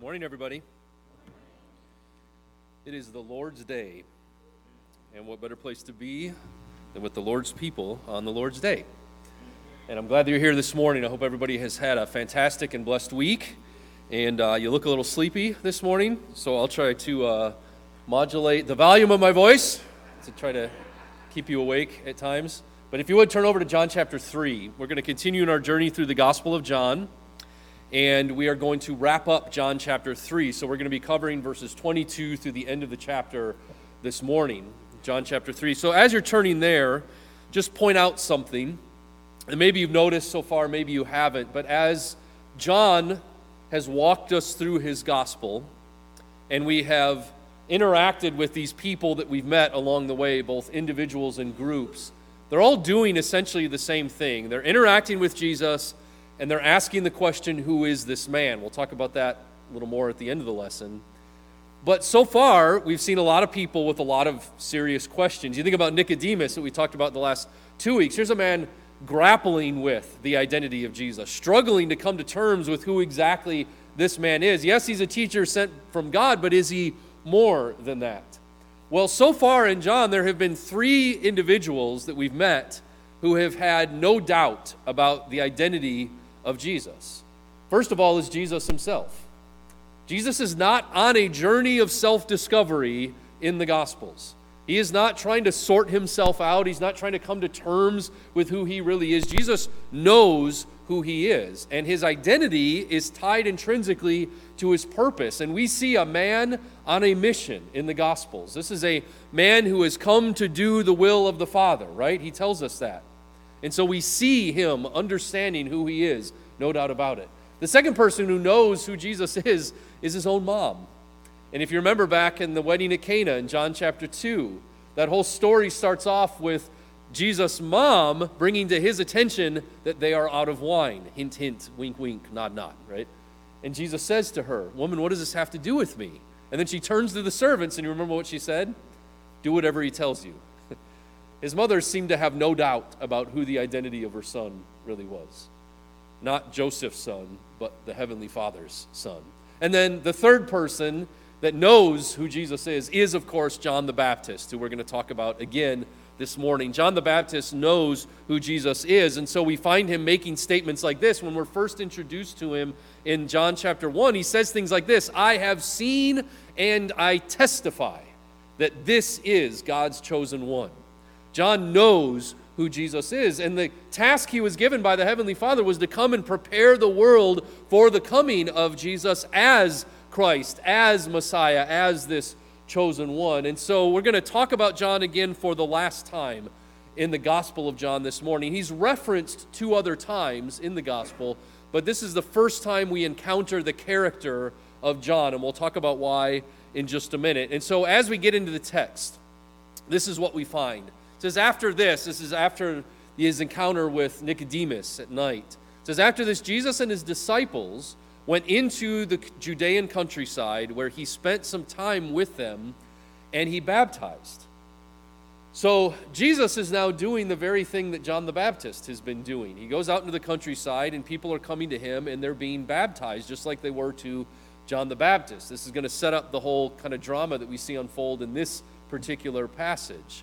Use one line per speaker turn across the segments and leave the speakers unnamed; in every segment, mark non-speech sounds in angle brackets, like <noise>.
Morning, everybody. It is the Lord's Day. And what better place to be than with the Lord's people on the Lord's Day? And I'm glad that you're here this morning. I hope everybody has had a fantastic and blessed week. And uh, you look a little sleepy this morning, so I'll try to uh, modulate the volume of my voice to try to keep you awake at times. But if you would turn over to John chapter 3, we're going to continue in our journey through the Gospel of John and we are going to wrap up John chapter 3. So we're going to be covering verses 22 through the end of the chapter this morning, John chapter 3. So as you're turning there, just point out something. And maybe you've noticed so far, maybe you haven't, but as John has walked us through his gospel, and we have interacted with these people that we've met along the way, both individuals and groups, they're all doing essentially the same thing. They're interacting with Jesus and they're asking the question, Who is this man? We'll talk about that a little more at the end of the lesson. But so far, we've seen a lot of people with a lot of serious questions. You think about Nicodemus, that we talked about the last two weeks. Here's a man grappling with the identity of Jesus, struggling to come to terms with who exactly this man is. Yes, he's a teacher sent from God, but is he more than that? Well, so far in John, there have been three individuals that we've met who have had no doubt about the identity of Jesus. First of all, is Jesus himself. Jesus is not on a journey of self discovery in the Gospels. He is not trying to sort himself out. He's not trying to come to terms with who he really is. Jesus knows who he is, and his identity is tied intrinsically to his purpose. And we see a man on a mission in the Gospels. This is a man who has come to do the will of the Father, right? He tells us that. And so we see him understanding who he is, no doubt about it. The second person who knows who Jesus <laughs> is is his own mom. And if you remember back in the wedding at Cana in John chapter 2, that whole story starts off with Jesus' mom bringing to his attention that they are out of wine. Hint, hint, wink, wink, nod, nod, right? And Jesus says to her, Woman, what does this have to do with me? And then she turns to the servants, and you remember what she said? Do whatever he tells you. His mother seemed to have no doubt about who the identity of her son really was. Not Joseph's son, but the Heavenly Father's son. And then the third person that knows who Jesus is is, of course, John the Baptist, who we're going to talk about again this morning. John the Baptist knows who Jesus is, and so we find him making statements like this. When we're first introduced to him in John chapter 1, he says things like this I have seen and I testify that this is God's chosen one. John knows who Jesus is. And the task he was given by the Heavenly Father was to come and prepare the world for the coming of Jesus as Christ, as Messiah, as this chosen one. And so we're going to talk about John again for the last time in the Gospel of John this morning. He's referenced two other times in the Gospel, but this is the first time we encounter the character of John, and we'll talk about why in just a minute. And so as we get into the text, this is what we find. It says, after this, this is after his encounter with Nicodemus at night. It says, after this, Jesus and his disciples went into the Judean countryside where he spent some time with them and he baptized. So Jesus is now doing the very thing that John the Baptist has been doing. He goes out into the countryside and people are coming to him and they're being baptized just like they were to John the Baptist. This is going to set up the whole kind of drama that we see unfold in this particular passage.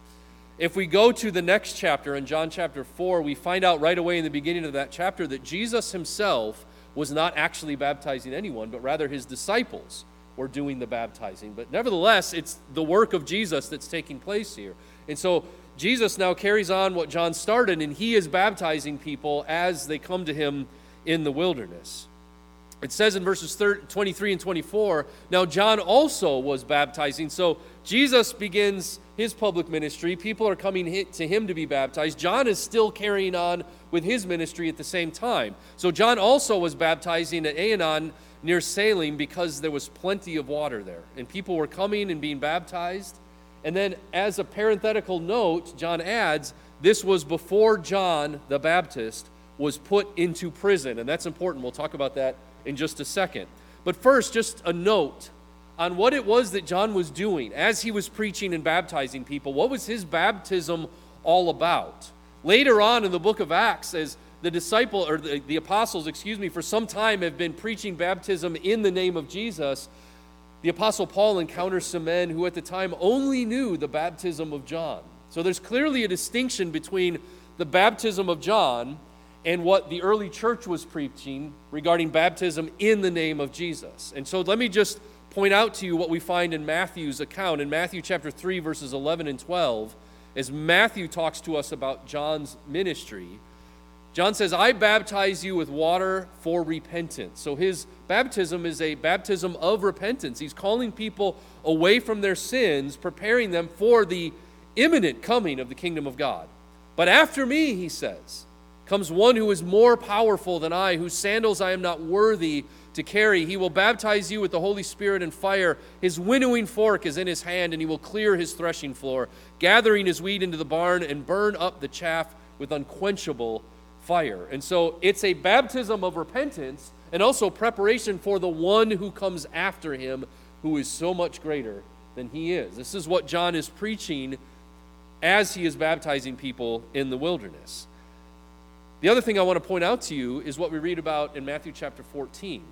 If we go to the next chapter in John chapter 4, we find out right away in the beginning of that chapter that Jesus himself was not actually baptizing anyone, but rather his disciples were doing the baptizing. But nevertheless, it's the work of Jesus that's taking place here. And so Jesus now carries on what John started, and he is baptizing people as they come to him in the wilderness. It says in verses 23 and 24, now John also was baptizing. So Jesus begins his public ministry. People are coming to him to be baptized. John is still carrying on with his ministry at the same time. So John also was baptizing at Aenon near Salim because there was plenty of water there. And people were coming and being baptized. And then, as a parenthetical note, John adds, this was before John the Baptist was put into prison. And that's important. We'll talk about that in just a second. But first, just a note on what it was that John was doing as he was preaching and baptizing people. What was his baptism all about? Later on in the book of Acts, as the disciple or the, the apostles, excuse me, for some time have been preaching baptism in the name of Jesus, the apostle Paul encounters some men who at the time only knew the baptism of John. So there's clearly a distinction between the baptism of John and what the early church was preaching regarding baptism in the name of Jesus. And so let me just point out to you what we find in Matthew's account in Matthew chapter 3 verses 11 and 12 as Matthew talks to us about John's ministry. John says, I baptize you with water for repentance. So his baptism is a baptism of repentance. He's calling people away from their sins, preparing them for the imminent coming of the kingdom of God. But after me, he says, comes one who is more powerful than I, whose sandals I am not worthy to carry. He will baptize you with the Holy Spirit and fire. His winnowing fork is in his hand, and he will clear his threshing floor, gathering his wheat into the barn and burn up the chaff with unquenchable fire. And so it's a baptism of repentance and also preparation for the one who comes after him, who is so much greater than he is. This is what John is preaching as he is baptizing people in the wilderness. The other thing I want to point out to you is what we read about in Matthew chapter 14.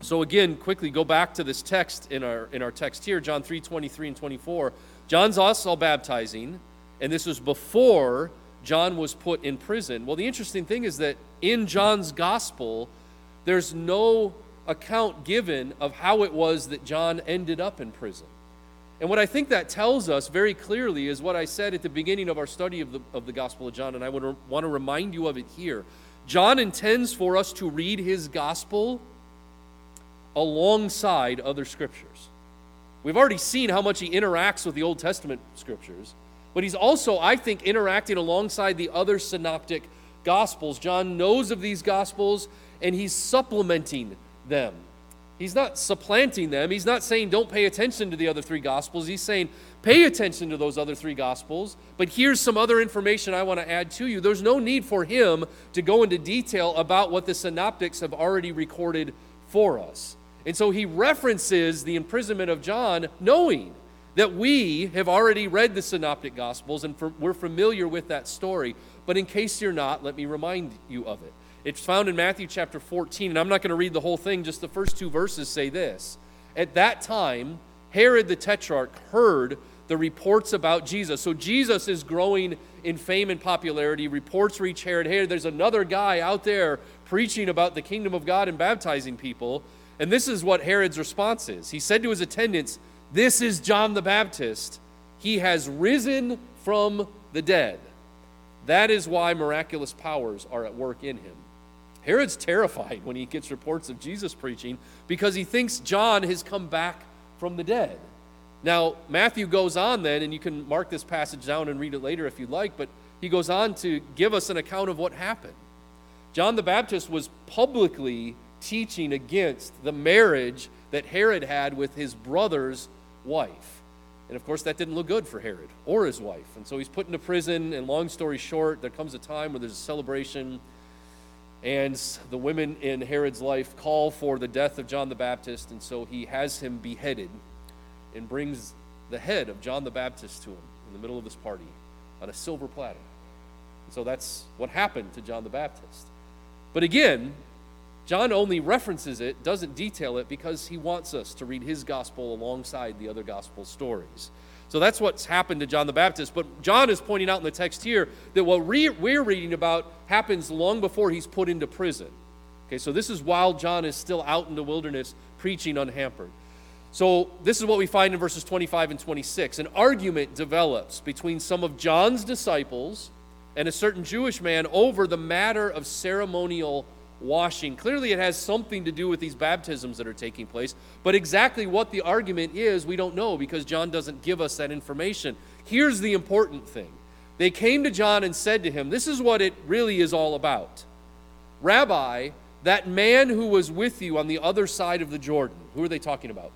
So again, quickly go back to this text in our in our text here, John 3, 23 and 24. John's also baptizing, and this was before John was put in prison. Well, the interesting thing is that in John's gospel, there's no account given of how it was that John ended up in prison. And what I think that tells us very clearly is what I said at the beginning of our study of the, of the Gospel of John, and I would re- want to remind you of it here. John intends for us to read his gospel alongside other scriptures. We've already seen how much he interacts with the Old Testament scriptures, but he's also, I think, interacting alongside the other synoptic gospels. John knows of these gospels and he's supplementing them. He's not supplanting them. He's not saying don't pay attention to the other three gospels. He's saying pay attention to those other three gospels, but here's some other information I want to add to you. There's no need for him to go into detail about what the synoptics have already recorded for us. And so he references the imprisonment of John, knowing that we have already read the synoptic gospels and we're familiar with that story. But in case you're not, let me remind you of it. It's found in Matthew chapter 14, and I'm not going to read the whole thing, just the first two verses say this. At that time, Herod the Tetrarch heard the reports about Jesus. So Jesus is growing in fame and popularity. Reports reach Herod hey, there's another guy out there preaching about the kingdom of God and baptizing people. And this is what Herod's response is. He said to his attendants, This is John the Baptist. He has risen from the dead. That is why miraculous powers are at work in him. Herod's terrified when he gets reports of Jesus preaching because he thinks John has come back from the dead. Now, Matthew goes on then, and you can mark this passage down and read it later if you'd like, but he goes on to give us an account of what happened. John the Baptist was publicly teaching against the marriage that Herod had with his brother's wife. And of course, that didn't look good for Herod or his wife. And so he's put into prison. And long story short, there comes a time where there's a celebration, and the women in Herod's life call for the death of John the Baptist. And so he has him beheaded and brings the head of John the Baptist to him in the middle of this party on a silver platter. And so that's what happened to John the Baptist. But again, John only references it, doesn't detail it, because he wants us to read his gospel alongside the other gospel stories. So that's what's happened to John the Baptist. But John is pointing out in the text here that what we're reading about happens long before he's put into prison. Okay, so this is while John is still out in the wilderness preaching unhampered. So this is what we find in verses 25 and 26. An argument develops between some of John's disciples and a certain Jewish man over the matter of ceremonial washing. Clearly, it has something to do with these baptisms that are taking place, but exactly what the argument is, we don't know because John doesn't give us that information. Here's the important thing they came to John and said to him, This is what it really is all about. Rabbi, that man who was with you on the other side of the Jordan, who are they talking about?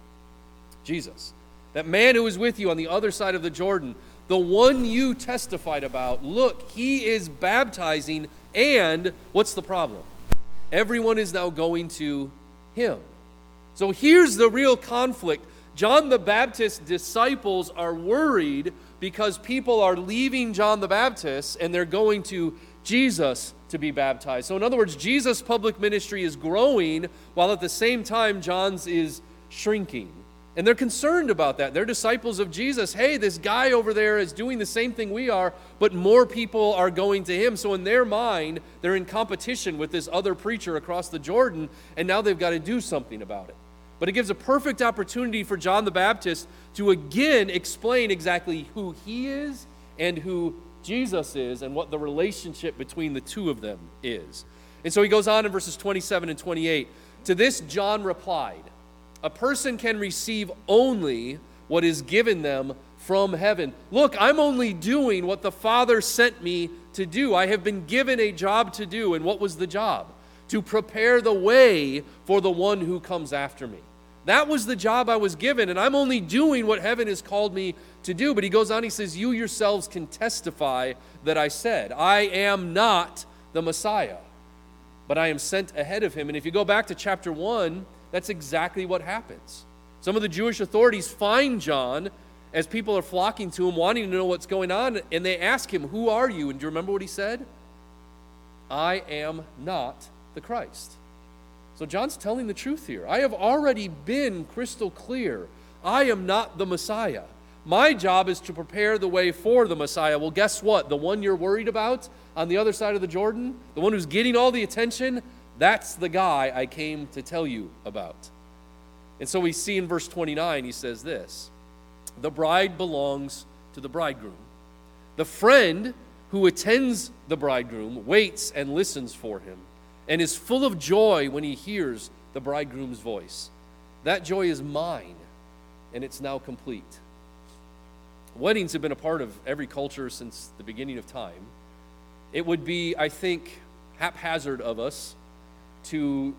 Jesus. That man who was with you on the other side of the Jordan, the one you testified about, look, he is baptizing, and what's the problem? Everyone is now going to him. So here's the real conflict. John the Baptist's disciples are worried because people are leaving John the Baptist and they're going to Jesus to be baptized. So, in other words, Jesus' public ministry is growing while at the same time John's is shrinking. And they're concerned about that. They're disciples of Jesus. Hey, this guy over there is doing the same thing we are, but more people are going to him. So, in their mind, they're in competition with this other preacher across the Jordan, and now they've got to do something about it. But it gives a perfect opportunity for John the Baptist to again explain exactly who he is and who Jesus is and what the relationship between the two of them is. And so he goes on in verses 27 and 28. To this, John replied, A person can receive only what is given them from heaven. Look, I'm only doing what the Father sent me to do. I have been given a job to do. And what was the job? To prepare the way for the one who comes after me. That was the job I was given, and I'm only doing what heaven has called me to do. But he goes on, he says, You yourselves can testify that I said, I am not the Messiah, but I am sent ahead of him. And if you go back to chapter 1, that's exactly what happens. Some of the Jewish authorities find John as people are flocking to him, wanting to know what's going on, and they ask him, Who are you? And do you remember what he said? I am not the Christ. So John's telling the truth here. I have already been crystal clear. I am not the Messiah. My job is to prepare the way for the Messiah. Well, guess what? The one you're worried about on the other side of the Jordan, the one who's getting all the attention, that's the guy I came to tell you about. And so we see in verse 29, he says this The bride belongs to the bridegroom. The friend who attends the bridegroom waits and listens for him and is full of joy when he hears the bridegroom's voice. That joy is mine, and it's now complete. Weddings have been a part of every culture since the beginning of time. It would be, I think, haphazard of us to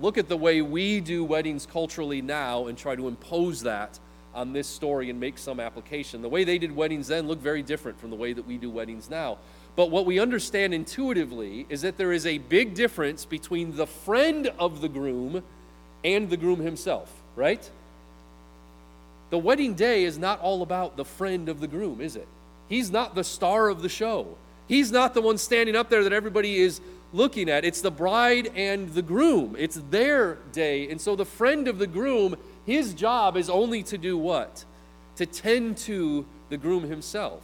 look at the way we do weddings culturally now and try to impose that on this story and make some application. The way they did weddings then looked very different from the way that we do weddings now. But what we understand intuitively is that there is a big difference between the friend of the groom and the groom himself, right? The wedding day is not all about the friend of the groom, is it? He's not the star of the show. He's not the one standing up there that everybody is looking at. It's the bride and the groom. It's their day. And so the friend of the groom, his job is only to do what? To tend to the groom himself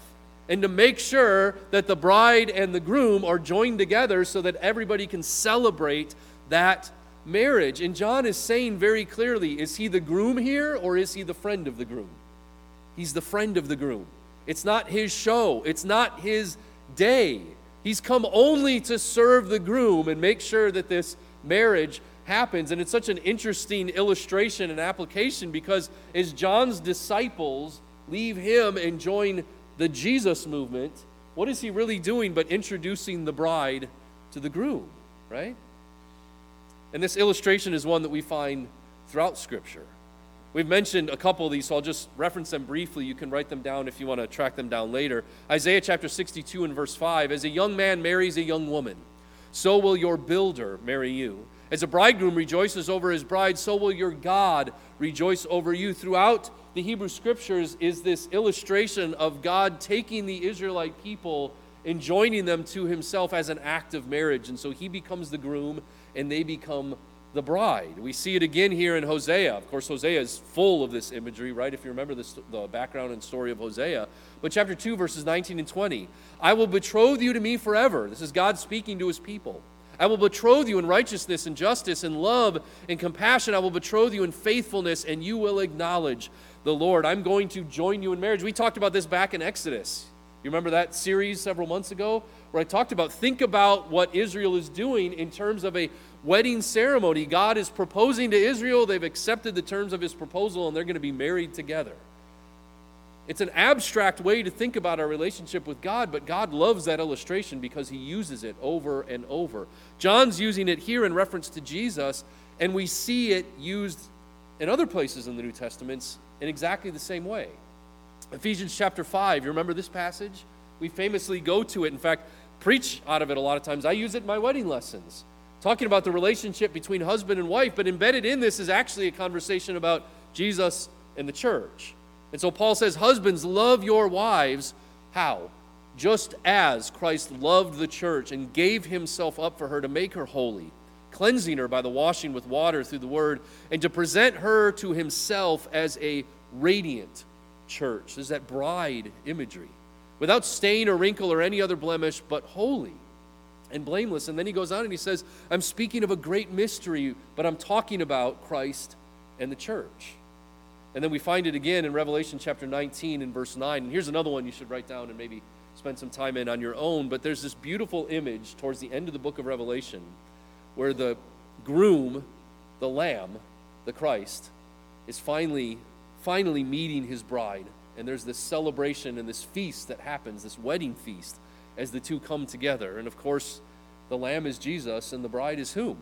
and to make sure that the bride and the groom are joined together so that everybody can celebrate that marriage. And John is saying very clearly is he the groom here or is he the friend of the groom? He's the friend of the groom. It's not his show, it's not his day. He's come only to serve the groom and make sure that this marriage happens. And it's such an interesting illustration and application because as John's disciples leave him and join the Jesus movement, what is he really doing but introducing the bride to the groom, right? And this illustration is one that we find throughout Scripture. We've mentioned a couple of these, so I'll just reference them briefly. You can write them down if you want to track them down later. Isaiah chapter 62 and verse 5 As a young man marries a young woman, so will your builder marry you. As a bridegroom rejoices over his bride, so will your God rejoice over you. Throughout the Hebrew scriptures is this illustration of God taking the Israelite people and joining them to himself as an act of marriage. And so he becomes the groom and they become the bride. We see it again here in Hosea. Of course, Hosea is full of this imagery, right? If you remember this, the background and story of Hosea. But chapter 2, verses 19 and 20 I will betroth you to me forever. This is God speaking to his people. I will betroth you in righteousness and justice and love and compassion. I will betroth you in faithfulness, and you will acknowledge the Lord. I'm going to join you in marriage. We talked about this back in Exodus. You remember that series several months ago where I talked about think about what Israel is doing in terms of a wedding ceremony. God is proposing to Israel, they've accepted the terms of his proposal, and they're going to be married together. It's an abstract way to think about our relationship with God, but God loves that illustration because he uses it over and over. John's using it here in reference to Jesus, and we see it used in other places in the New Testament in exactly the same way. Ephesians chapter 5, you remember this passage? We famously go to it. In fact, preach out of it a lot of times. I use it in my wedding lessons, talking about the relationship between husband and wife, but embedded in this is actually a conversation about Jesus and the church. And so Paul says, Husbands, love your wives. How? just as Christ loved the church and gave himself up for her to make her holy, cleansing her by the washing with water through the word, and to present her to himself as a radiant church. There's that bride imagery. Without stain or wrinkle or any other blemish, but holy and blameless. And then he goes on and he says, I'm speaking of a great mystery, but I'm talking about Christ and the church. And then we find it again in Revelation chapter 19 and verse 9. And here's another one you should write down and maybe spend some time in on your own. But there's this beautiful image towards the end of the book of Revelation where the groom, the lamb, the Christ, is finally, finally meeting his bride. And there's this celebration and this feast that happens, this wedding feast, as the two come together. And of course, the lamb is Jesus, and the bride is whom?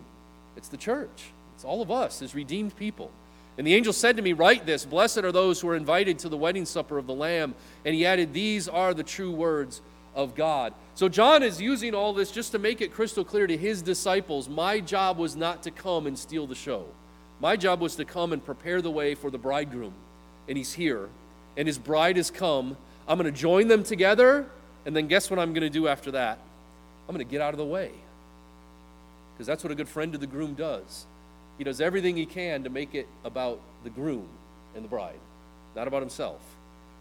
It's the church. It's all of us as redeemed people. And the angel said to me, Write this Blessed are those who are invited to the wedding supper of the Lamb. And he added, These are the true words of God. So John is using all this just to make it crystal clear to his disciples my job was not to come and steal the show. My job was to come and prepare the way for the bridegroom. And he's here. And his bride has come. I'm going to join them together. And then guess what I'm going to do after that? I'm going to get out of the way. Because that's what a good friend to the groom does. He does everything he can to make it about the groom and the bride, not about himself.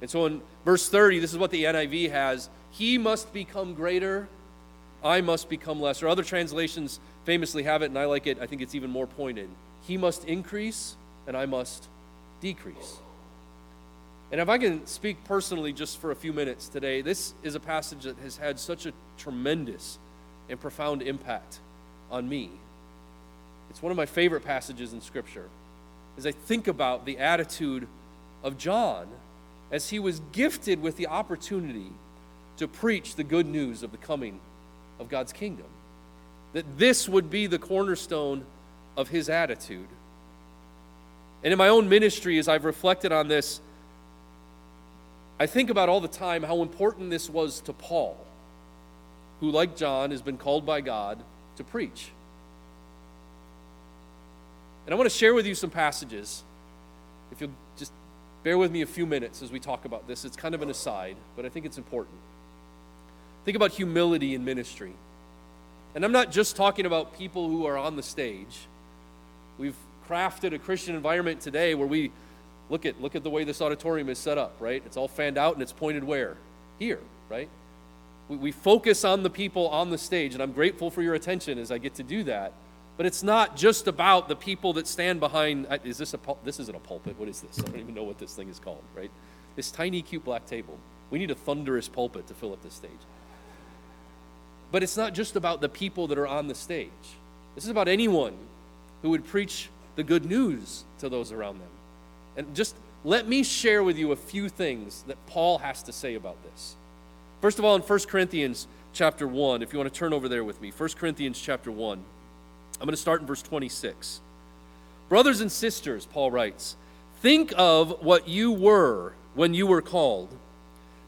And so in verse 30, this is what the NIV has He must become greater, I must become lesser. Other translations famously have it, and I like it. I think it's even more pointed. He must increase, and I must decrease. And if I can speak personally just for a few minutes today, this is a passage that has had such a tremendous and profound impact on me it's one of my favorite passages in Scripture as I think about the attitude of John as he was gifted with the opportunity to preach the good news of the coming of God's kingdom. That this would be the cornerstone of his attitude. And in my own ministry, as I've reflected on this, I think about all the time how important this was to Paul, who, like John, has been called by God to preach. And I want to share with you some passages. If you'll just bear with me a few minutes as we talk about this, it's kind of an aside, but I think it's important. Think about humility in ministry. And I'm not just talking about people who are on the stage. We've crafted a Christian environment today where we look at look at the way this auditorium is set up, right? It's all fanned out and it's pointed where? Here, right? We, we focus on the people on the stage, and I'm grateful for your attention as I get to do that. But it's not just about the people that stand behind. Uh, is this a this isn't a pulpit? What is this? I don't even know what this thing is called. Right? This tiny, cute black table. We need a thunderous pulpit to fill up this stage. But it's not just about the people that are on the stage. This is about anyone who would preach the good news to those around them. And just let me share with you a few things that Paul has to say about this. First of all, in 1 Corinthians chapter 1, if you want to turn over there with me, 1 Corinthians chapter 1. I'm going to start in verse 26. Brothers and sisters, Paul writes, think of what you were when you were called.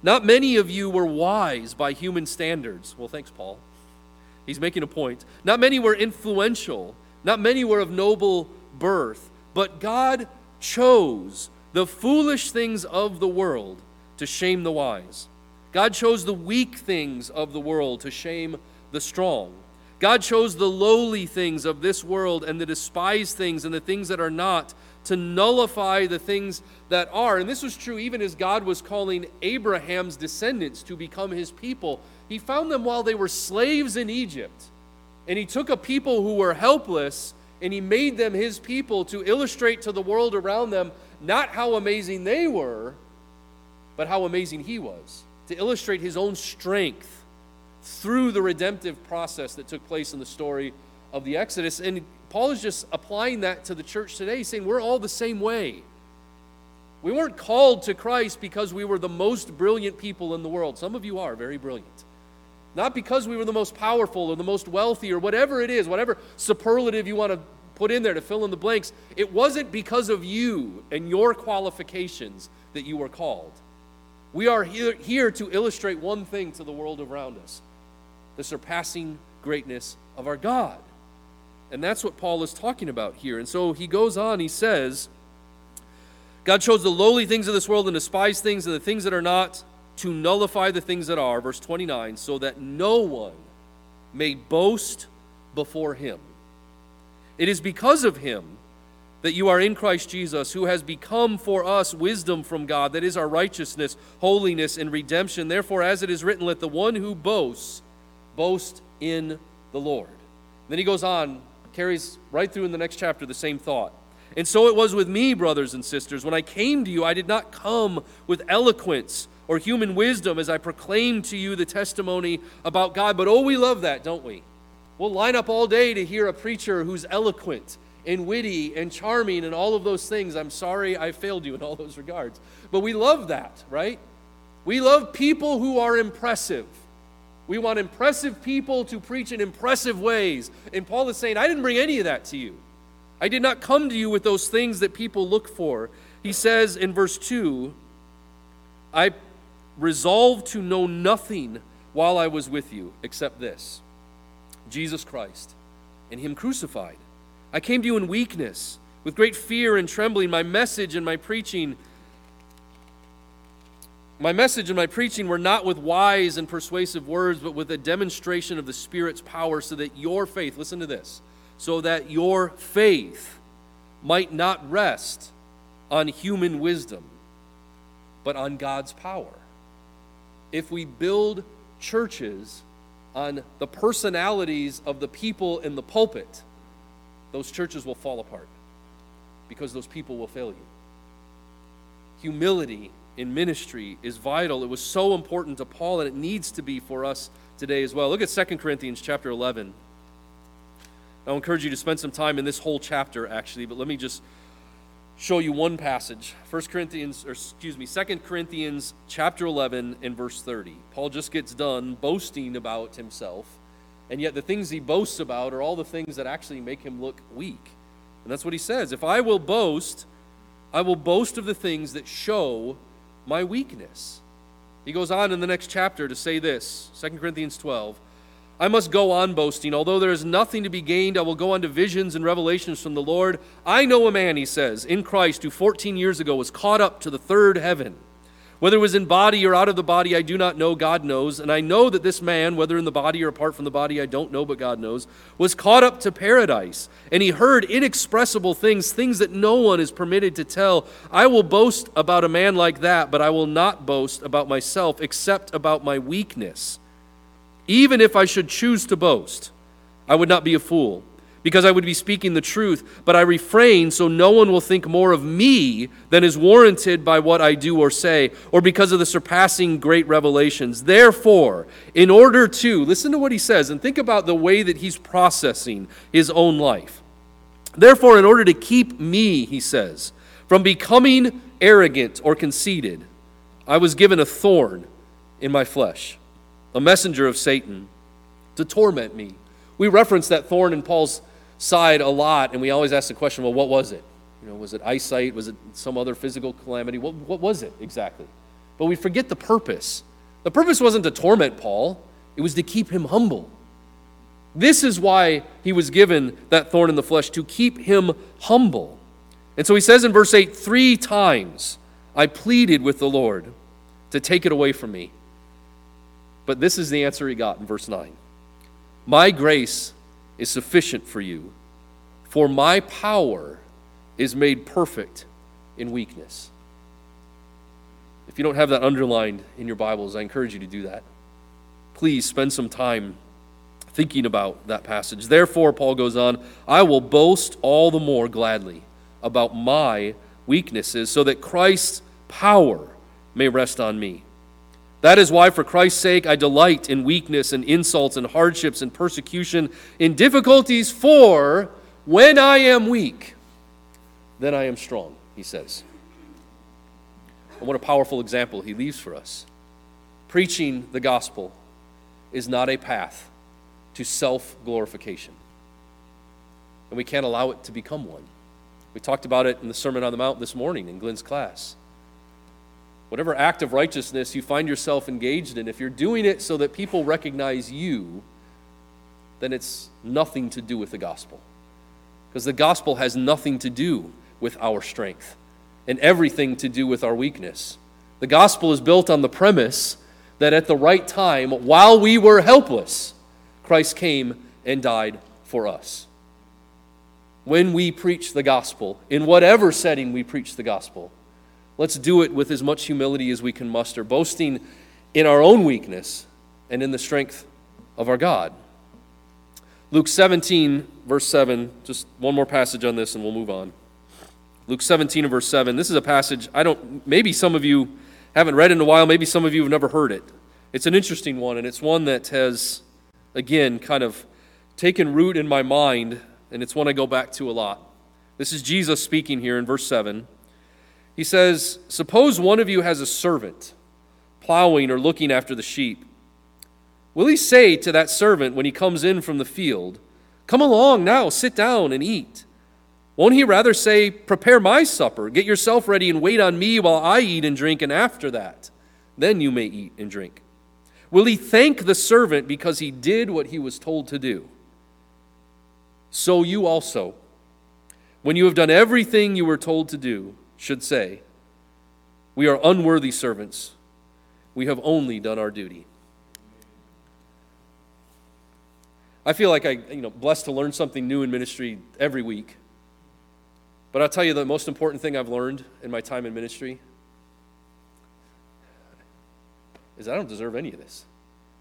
Not many of you were wise by human standards. Well, thanks, Paul. He's making a point. Not many were influential. Not many were of noble birth. But God chose the foolish things of the world to shame the wise. God chose the weak things of the world to shame the strong. God chose the lowly things of this world and the despised things and the things that are not to nullify the things that are. And this was true even as God was calling Abraham's descendants to become his people. He found them while they were slaves in Egypt. And he took a people who were helpless and he made them his people to illustrate to the world around them not how amazing they were, but how amazing he was, to illustrate his own strength through the redemptive process that took place in the story of the Exodus. And Paul is just applying that to the church today, saying we're all the same way. We weren't called to Christ because we were the most brilliant people in the world. Some of you are very brilliant. Not because we were the most powerful or the most wealthy or whatever it is, whatever superlative you want to put in there to fill in the blanks. It wasn't because of you and your qualifications that you were called. We are here, here to illustrate one thing to the world around us the surpassing greatness of our God. And that's what Paul is talking about here. And so he goes on, he says, God chose the lowly things of this world and despised things and the things that are not to nullify the things that are, verse 29, so that no one may boast before him. It is because of him that you are in Christ Jesus, who has become for us wisdom from God, that is our righteousness, holiness, and redemption. Therefore, as it is written, let the one who boasts boast in the Lord. Then he goes on, carries right through in the next chapter the same thought. And so it was with me, brothers and sisters. When I came to you, I did not come with eloquence or human wisdom as I proclaim to you the testimony about God. But oh, we love that, don't we? We'll line up all day to hear a preacher who's eloquent and witty and charming and all of those things. I'm sorry I failed you in all those regards. But we love that, right? We love people who are impressive. We want impressive people to preach in impressive ways. And Paul is saying, I didn't bring any of that to you. I did not come to you with those things that people look for. He says in verse 2 I resolved to know nothing while I was with you except this Jesus Christ and Him crucified. I came to you in weakness, with great fear and trembling. My message and my preaching. My message and my preaching were not with wise and persuasive words, but with a demonstration of the Spirit's power, so that your faith, listen to this, so that your faith might not rest on human wisdom, but on God's power. If we build churches on the personalities of the people in the pulpit, those churches will fall apart because those people will fail you. Humility in ministry is vital. It was so important to Paul and it needs to be for us today as well. Look at 2 Corinthians chapter 11. I'll encourage you to spend some time in this whole chapter actually, but let me just show you one passage. 1 Corinthians or excuse me, 2 Corinthians chapter 11 and verse 30. Paul just gets done boasting about himself and yet the things he boasts about are all the things that actually make him look weak. And that's what he says. If I will boast, I will boast of the things that show my weakness. He goes on in the next chapter to say this 2 Corinthians 12. I must go on boasting. Although there is nothing to be gained, I will go on to visions and revelations from the Lord. I know a man, he says, in Christ who 14 years ago was caught up to the third heaven. Whether it was in body or out of the body, I do not know, God knows. And I know that this man, whether in the body or apart from the body, I don't know, but God knows, was caught up to paradise. And he heard inexpressible things, things that no one is permitted to tell. I will boast about a man like that, but I will not boast about myself except about my weakness. Even if I should choose to boast, I would not be a fool because I would be speaking the truth, but I refrain so no one will think more of me than is warranted by what I do or say, or because of the surpassing great revelations. Therefore, in order to, listen to what he says, and think about the way that he's processing his own life. Therefore, in order to keep me, he says, from becoming arrogant or conceited, I was given a thorn in my flesh, a messenger of Satan to torment me. We reference that thorn in Paul's side a lot, and we always ask the question, well, what was it? You know, was it eyesight? Was it some other physical calamity? What, what was it exactly? But we forget the purpose. The purpose wasn't to torment Paul, it was to keep him humble. This is why he was given that thorn in the flesh, to keep him humble. And so he says in verse 8, three times I pleaded with the Lord to take it away from me. But this is the answer he got in verse 9 My grace is sufficient for you, for my power is made perfect in weakness. If you don't have that underlined in your Bibles, I encourage you to do that. Please spend some time thinking about that passage. Therefore, Paul goes on, I will boast all the more gladly about my weaknesses, so that Christ's power may rest on me. That is why, for Christ's sake, I delight in weakness and insults and hardships and persecution, in difficulties, for when I am weak, then I am strong, he says. And what a powerful example he leaves for us. Preaching the gospel is not a path to self glorification, and we can't allow it to become one. We talked about it in the Sermon on the Mount this morning in Glenn's class. Whatever act of righteousness you find yourself engaged in, if you're doing it so that people recognize you, then it's nothing to do with the gospel. Because the gospel has nothing to do with our strength and everything to do with our weakness. The gospel is built on the premise that at the right time, while we were helpless, Christ came and died for us. When we preach the gospel, in whatever setting we preach the gospel, let's do it with as much humility as we can muster, boasting in our own weakness and in the strength of our God. Luke 17, verse 7, just one more passage on this and we'll move on. Luke 17 and verse 7. This is a passage I don't, maybe some of you haven't read in a while, maybe some of you have never heard it. It's an interesting one, and it's one that has, again, kind of taken root in my mind, and it's one I go back to a lot. This is Jesus speaking here in verse 7. He says, Suppose one of you has a servant plowing or looking after the sheep. Will he say to that servant when he comes in from the field, Come along now, sit down and eat? Won't he rather say, Prepare my supper, get yourself ready, and wait on me while I eat and drink, and after that, then you may eat and drink? Will he thank the servant because he did what he was told to do? So you also, when you have done everything you were told to do, should say, We are unworthy servants. We have only done our duty. I feel like I, you know, blessed to learn something new in ministry every week. But I'll tell you the most important thing I've learned in my time in ministry is I don't deserve any of this.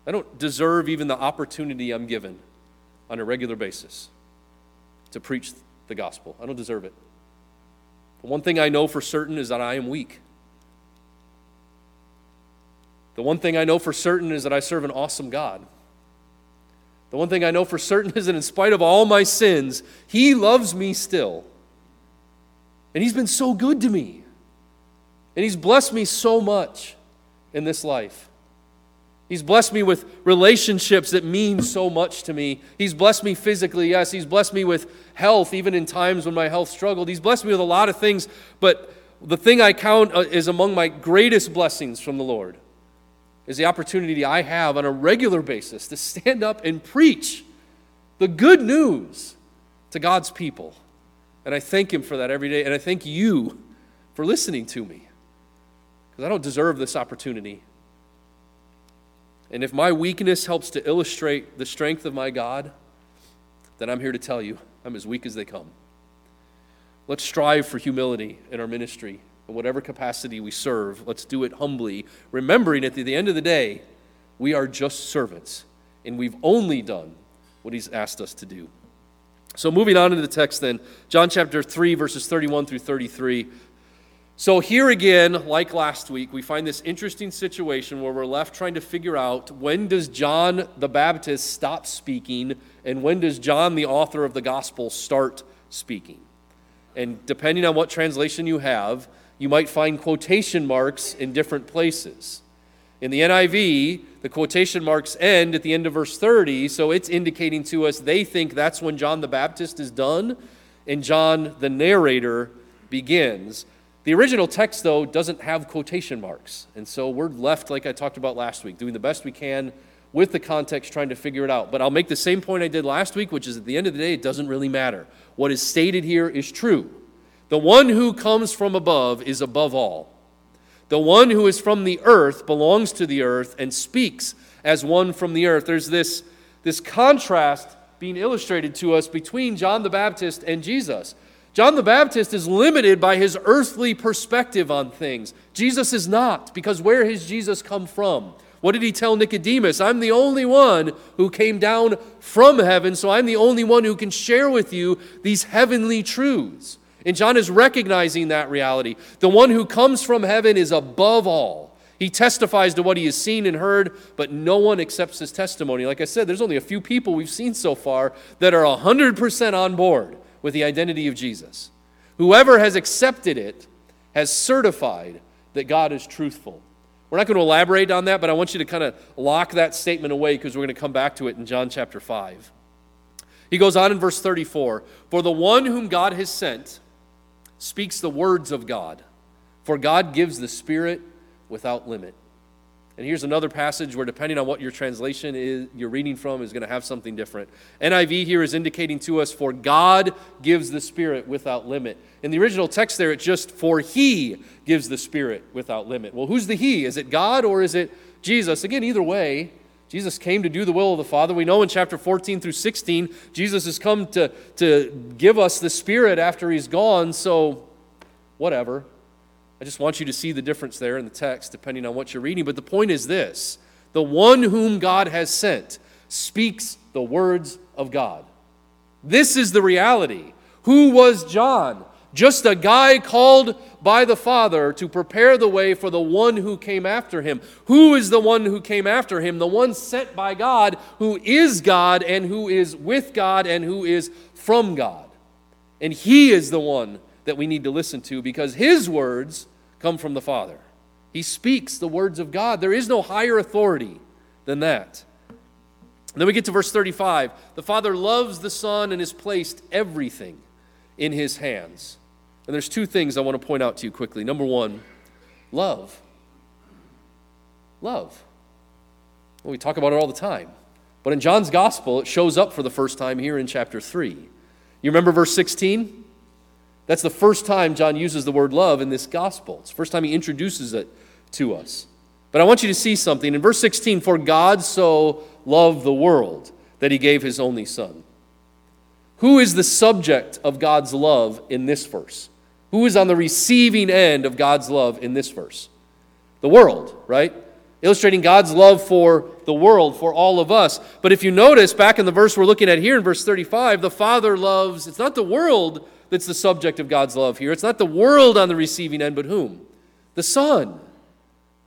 I don't deserve even the opportunity I'm given on a regular basis to preach the gospel. I don't deserve it. The one thing I know for certain is that I am weak. The one thing I know for certain is that I serve an awesome God. The one thing I know for certain <laughs> is that in spite of all my sins, He loves me still. And He's been so good to me. And He's blessed me so much in this life. He's blessed me with relationships that mean so much to me. He's blessed me physically, yes. He's blessed me with health, even in times when my health struggled. He's blessed me with a lot of things, but the thing I count uh, is among my greatest blessings from the Lord is the opportunity I have on a regular basis to stand up and preach the good news to God's people. And I thank Him for that every day. And I thank you for listening to me because I don't deserve this opportunity. And if my weakness helps to illustrate the strength of my God, then I'm here to tell you I'm as weak as they come. Let's strive for humility in our ministry in whatever capacity we serve, let's do it humbly, remembering at the end of the day, we are just servants, and we've only done what He's asked us to do. So, moving on into the text, then, John chapter 3, verses 31 through 33. So, here again, like last week, we find this interesting situation where we're left trying to figure out when does John the Baptist stop speaking, and when does John, the author of the gospel, start speaking. And depending on what translation you have, you might find quotation marks in different places. In the NIV, the quotation marks end at the end of verse 30, so it's indicating to us they think that's when John the Baptist is done and John the narrator begins. The original text, though, doesn't have quotation marks, and so we're left, like I talked about last week, doing the best we can with the context, trying to figure it out. But I'll make the same point I did last week, which is at the end of the day, it doesn't really matter. What is stated here is true. The one who comes from above is above all. The one who is from the earth belongs to the earth and speaks as one from the earth. There's this, this contrast being illustrated to us between John the Baptist and Jesus. John the Baptist is limited by his earthly perspective on things. Jesus is not, because where has Jesus come from? What did he tell Nicodemus? I'm the only one who came down from heaven, so I'm the only one who can share with you these heavenly truths. And John is recognizing that reality. The one who comes from heaven is above all. He testifies to what he has seen and heard, but no one accepts his testimony. Like I said, there's only a few people we've seen so far that are 100% on board with the identity of Jesus. Whoever has accepted it has certified that God is truthful. We're not going to elaborate on that, but I want you to kind of lock that statement away because we're going to come back to it in John chapter 5. He goes on in verse 34 For the one whom God has sent, speaks the words of God, for God gives the Spirit without limit. And here's another passage where, depending on what your translation is, you're reading from, is going to have something different. NIV here is indicating to us, for God gives the Spirit without limit. In the original text there, it's just, for He gives the Spirit without limit. Well, who's the He? Is it God or is it Jesus? Again, either way, Jesus came to do the will of the Father. We know in chapter 14 through 16, Jesus has come to, to give us the Spirit after He's gone, so whatever. I just want you to see the difference there in the text, depending on what you're reading. But the point is this the one whom God has sent speaks the words of God. This is the reality. Who was John? Just a guy called by the Father to prepare the way for the one who came after him. Who is the one who came after him? The one sent by God, who is God and who is with God and who is from God. And he is the one that we need to listen to because his words come from the Father. He speaks the words of God. There is no higher authority than that. And then we get to verse 35. The Father loves the Son and has placed everything in his hands. And there's two things I want to point out to you quickly. Number one, love. Love. Well, we talk about it all the time. But in John's gospel, it shows up for the first time here in chapter 3. You remember verse 16? That's the first time John uses the word love in this gospel. It's the first time he introduces it to us. But I want you to see something. In verse 16, for God so loved the world that he gave his only Son. Who is the subject of God's love in this verse? Who is on the receiving end of God's love in this verse? The world, right? Illustrating God's love for the world, for all of us. But if you notice back in the verse we're looking at here in verse 35, the Father loves, it's not the world that's the subject of God's love here. It's not the world on the receiving end, but whom? The Son.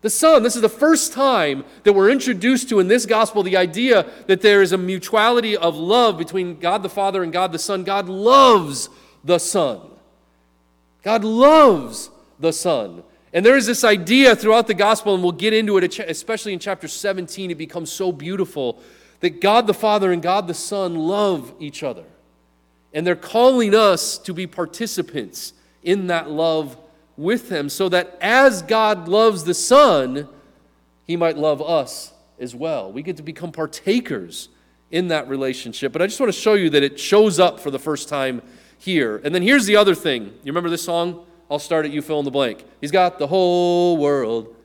The Son. This is the first time that we're introduced to in this gospel the idea that there is a mutuality of love between God the Father and God the Son. God loves the Son. God loves the Son. And there is this idea throughout the gospel, and we'll get into it, especially in chapter 17. It becomes so beautiful that God the Father and God the Son love each other. And they're calling us to be participants in that love with them so that as God loves the Son, He might love us as well. We get to become partakers in that relationship. But I just want to show you that it shows up for the first time here. And then here's the other thing. You remember this song? I'll start at you fill in the blank. He's got the whole world.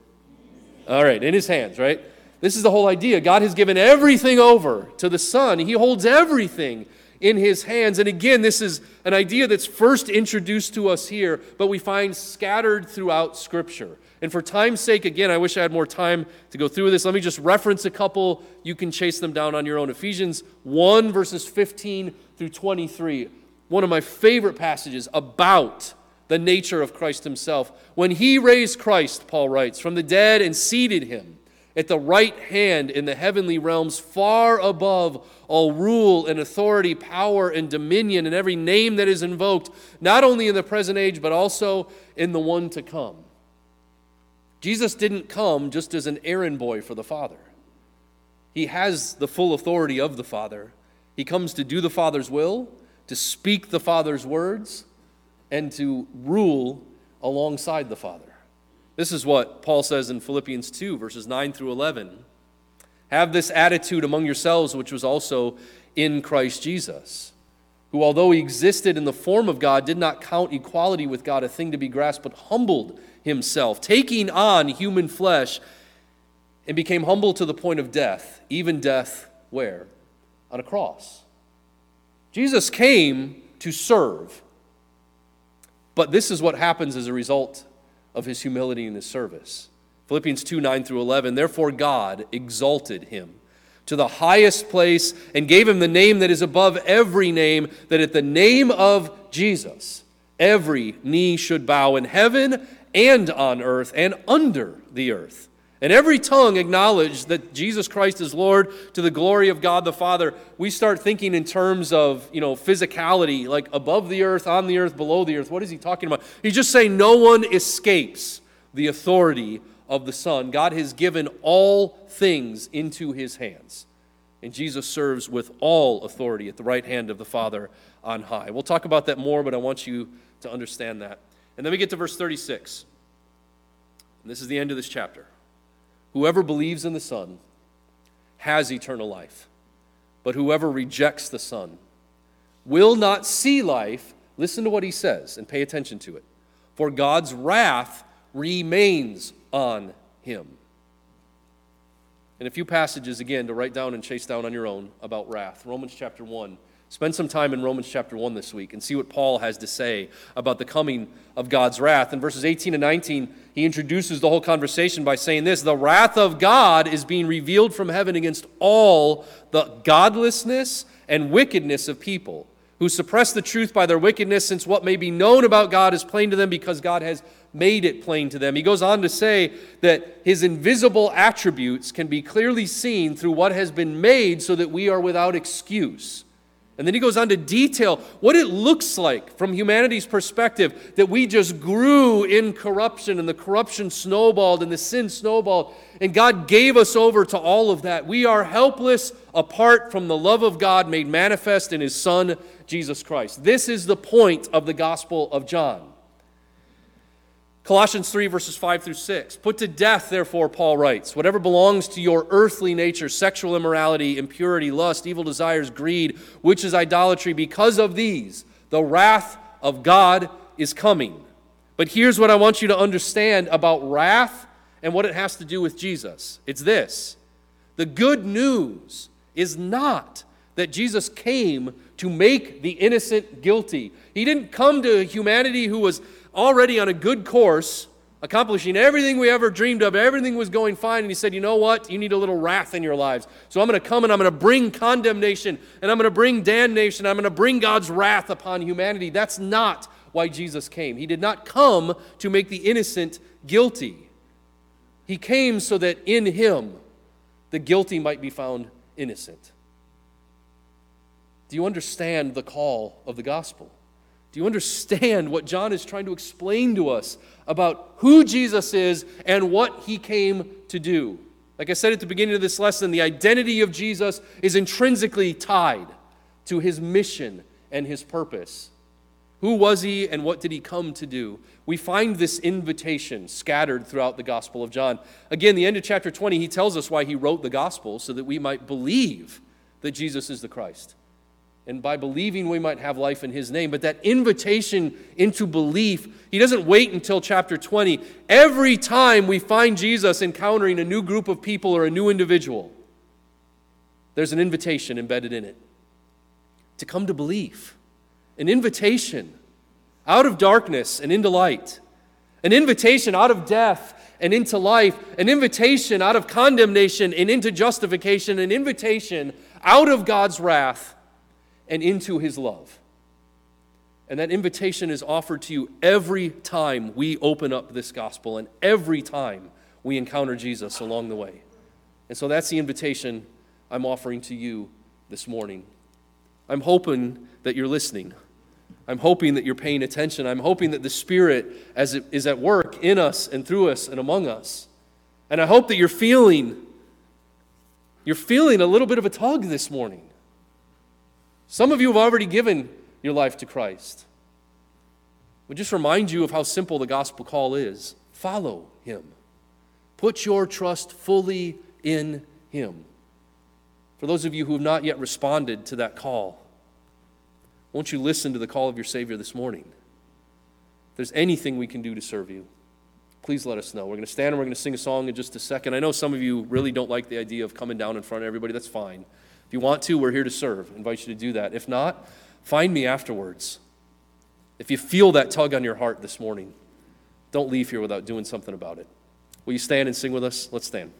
All right, in his hands, right? This is the whole idea. God has given everything over to the Son. He holds everything in his hands. And again, this is an idea that's first introduced to us here, but we find scattered throughout Scripture. And for time's sake, again, I wish I had more time to go through this. Let me just reference a couple. You can chase them down on your own. Ephesians 1, verses 15 through 23. One of my favorite passages about the nature of Christ himself. When he raised Christ, Paul writes, from the dead and seated him at the right hand in the heavenly realms, far above all rule and authority, power and dominion, and every name that is invoked, not only in the present age, but also in the one to come. Jesus didn't come just as an errand boy for the Father. He has the full authority of the Father. He comes to do the Father's will, to speak the Father's words, and to rule alongside the Father. This is what Paul says in Philippians 2, verses 9 through 11. Have this attitude among yourselves, which was also in Christ Jesus, who, although he existed in the form of God, did not count equality with God a thing to be grasped, but humbled himself, taking on human flesh, and became humble to the point of death, even death where? On a cross. Jesus came to serve. But this is what happens as a result of his humility and his service. Philippians 2 9 through 11. Therefore, God exalted him to the highest place and gave him the name that is above every name, that at the name of Jesus, every knee should bow in heaven and on earth and under the earth and every tongue acknowledge that Jesus Christ is Lord to the glory of God the Father, we start thinking in terms of, you know, physicality, like above the earth, on the earth, below the earth. What is he talking about? He's just saying no one escapes the authority of the Son. God has given all things into his hands. And Jesus serves with all authority at the right hand of the Father on high. We'll talk about that more, but I want you to understand that. And then we get to verse 36. And this is the end of this chapter. Whoever believes in the Son has eternal life, but whoever rejects the Son will not see life. Listen to what he says and pay attention to it. For God's wrath remains on him. And a few passages again to write down and chase down on your own about wrath. Romans chapter 1. Spend some time in Romans chapter 1 this week and see what Paul has to say about the coming of God's wrath. In verses 18 and 19, he introduces the whole conversation by saying this The wrath of God is being revealed from heaven against all the godlessness and wickedness of people who suppress the truth by their wickedness, since what may be known about God is plain to them because God has made it plain to them. He goes on to say that his invisible attributes can be clearly seen through what has been made so that we are without excuse. And then he goes on to detail what it looks like from humanity's perspective that we just grew in corruption and the corruption snowballed and the sin snowballed. And God gave us over to all of that. We are helpless apart from the love of God made manifest in his Son, Jesus Christ. This is the point of the Gospel of John. Colossians 3, verses 5 through 6. Put to death, therefore, Paul writes, whatever belongs to your earthly nature sexual immorality, impurity, lust, evil desires, greed, which is idolatry. Because of these, the wrath of God is coming. But here's what I want you to understand about wrath and what it has to do with Jesus it's this the good news is not that Jesus came to make the innocent guilty. He didn't come to humanity who was already on a good course, accomplishing everything we ever dreamed of. Everything was going fine. And he said, You know what? You need a little wrath in your lives. So I'm going to come and I'm going to bring condemnation and I'm going to bring damnation. I'm going to bring God's wrath upon humanity. That's not why Jesus came. He did not come to make the innocent guilty. He came so that in him the guilty might be found innocent. Do you understand the call of the gospel? Do you understand what John is trying to explain to us about who Jesus is and what he came to do? Like I said at the beginning of this lesson, the identity of Jesus is intrinsically tied to his mission and his purpose. Who was he and what did he come to do? We find this invitation scattered throughout the Gospel of John. Again, the end of chapter 20, he tells us why he wrote the Gospel so that we might believe that Jesus is the Christ and by believing we might have life in his name. But that invitation into belief, he doesn't wait until chapter 20. Every time we find Jesus encountering a new group of people or a new individual, there's an invitation embedded in it to come to belief, an invitation out of darkness and into light, an invitation out of death and into life, an invitation out of condemnation and into justification, an invitation out of God's wrath and into his love. And that invitation is offered to you every time we open up this gospel and every time we encounter Jesus along the way. And so that's the invitation I'm offering to you this morning. I'm hoping that you're listening. I'm hoping that you're paying attention. I'm hoping that the Spirit as it is at work in us and through us and among us. And I hope that you're feeling you're feeling a little bit of a tug this morning. Some of you have already given your life to Christ. We just remind you of how simple the gospel call is follow him, put your trust fully in him. For those of you who have not yet responded to that call, won't you listen to the call of your Savior this morning? If there's anything we can do to serve you, please let us know. We're going to stand and we're going to sing a song in just a second. I know some of you really don't like the idea of coming down in front of everybody. That's fine. If you want to, we're here to serve. I invite you to do that. If not, find me afterwards. If you feel that tug on your heart this morning, don't leave here without doing something about it. Will you stand and sing with us? Let's stand.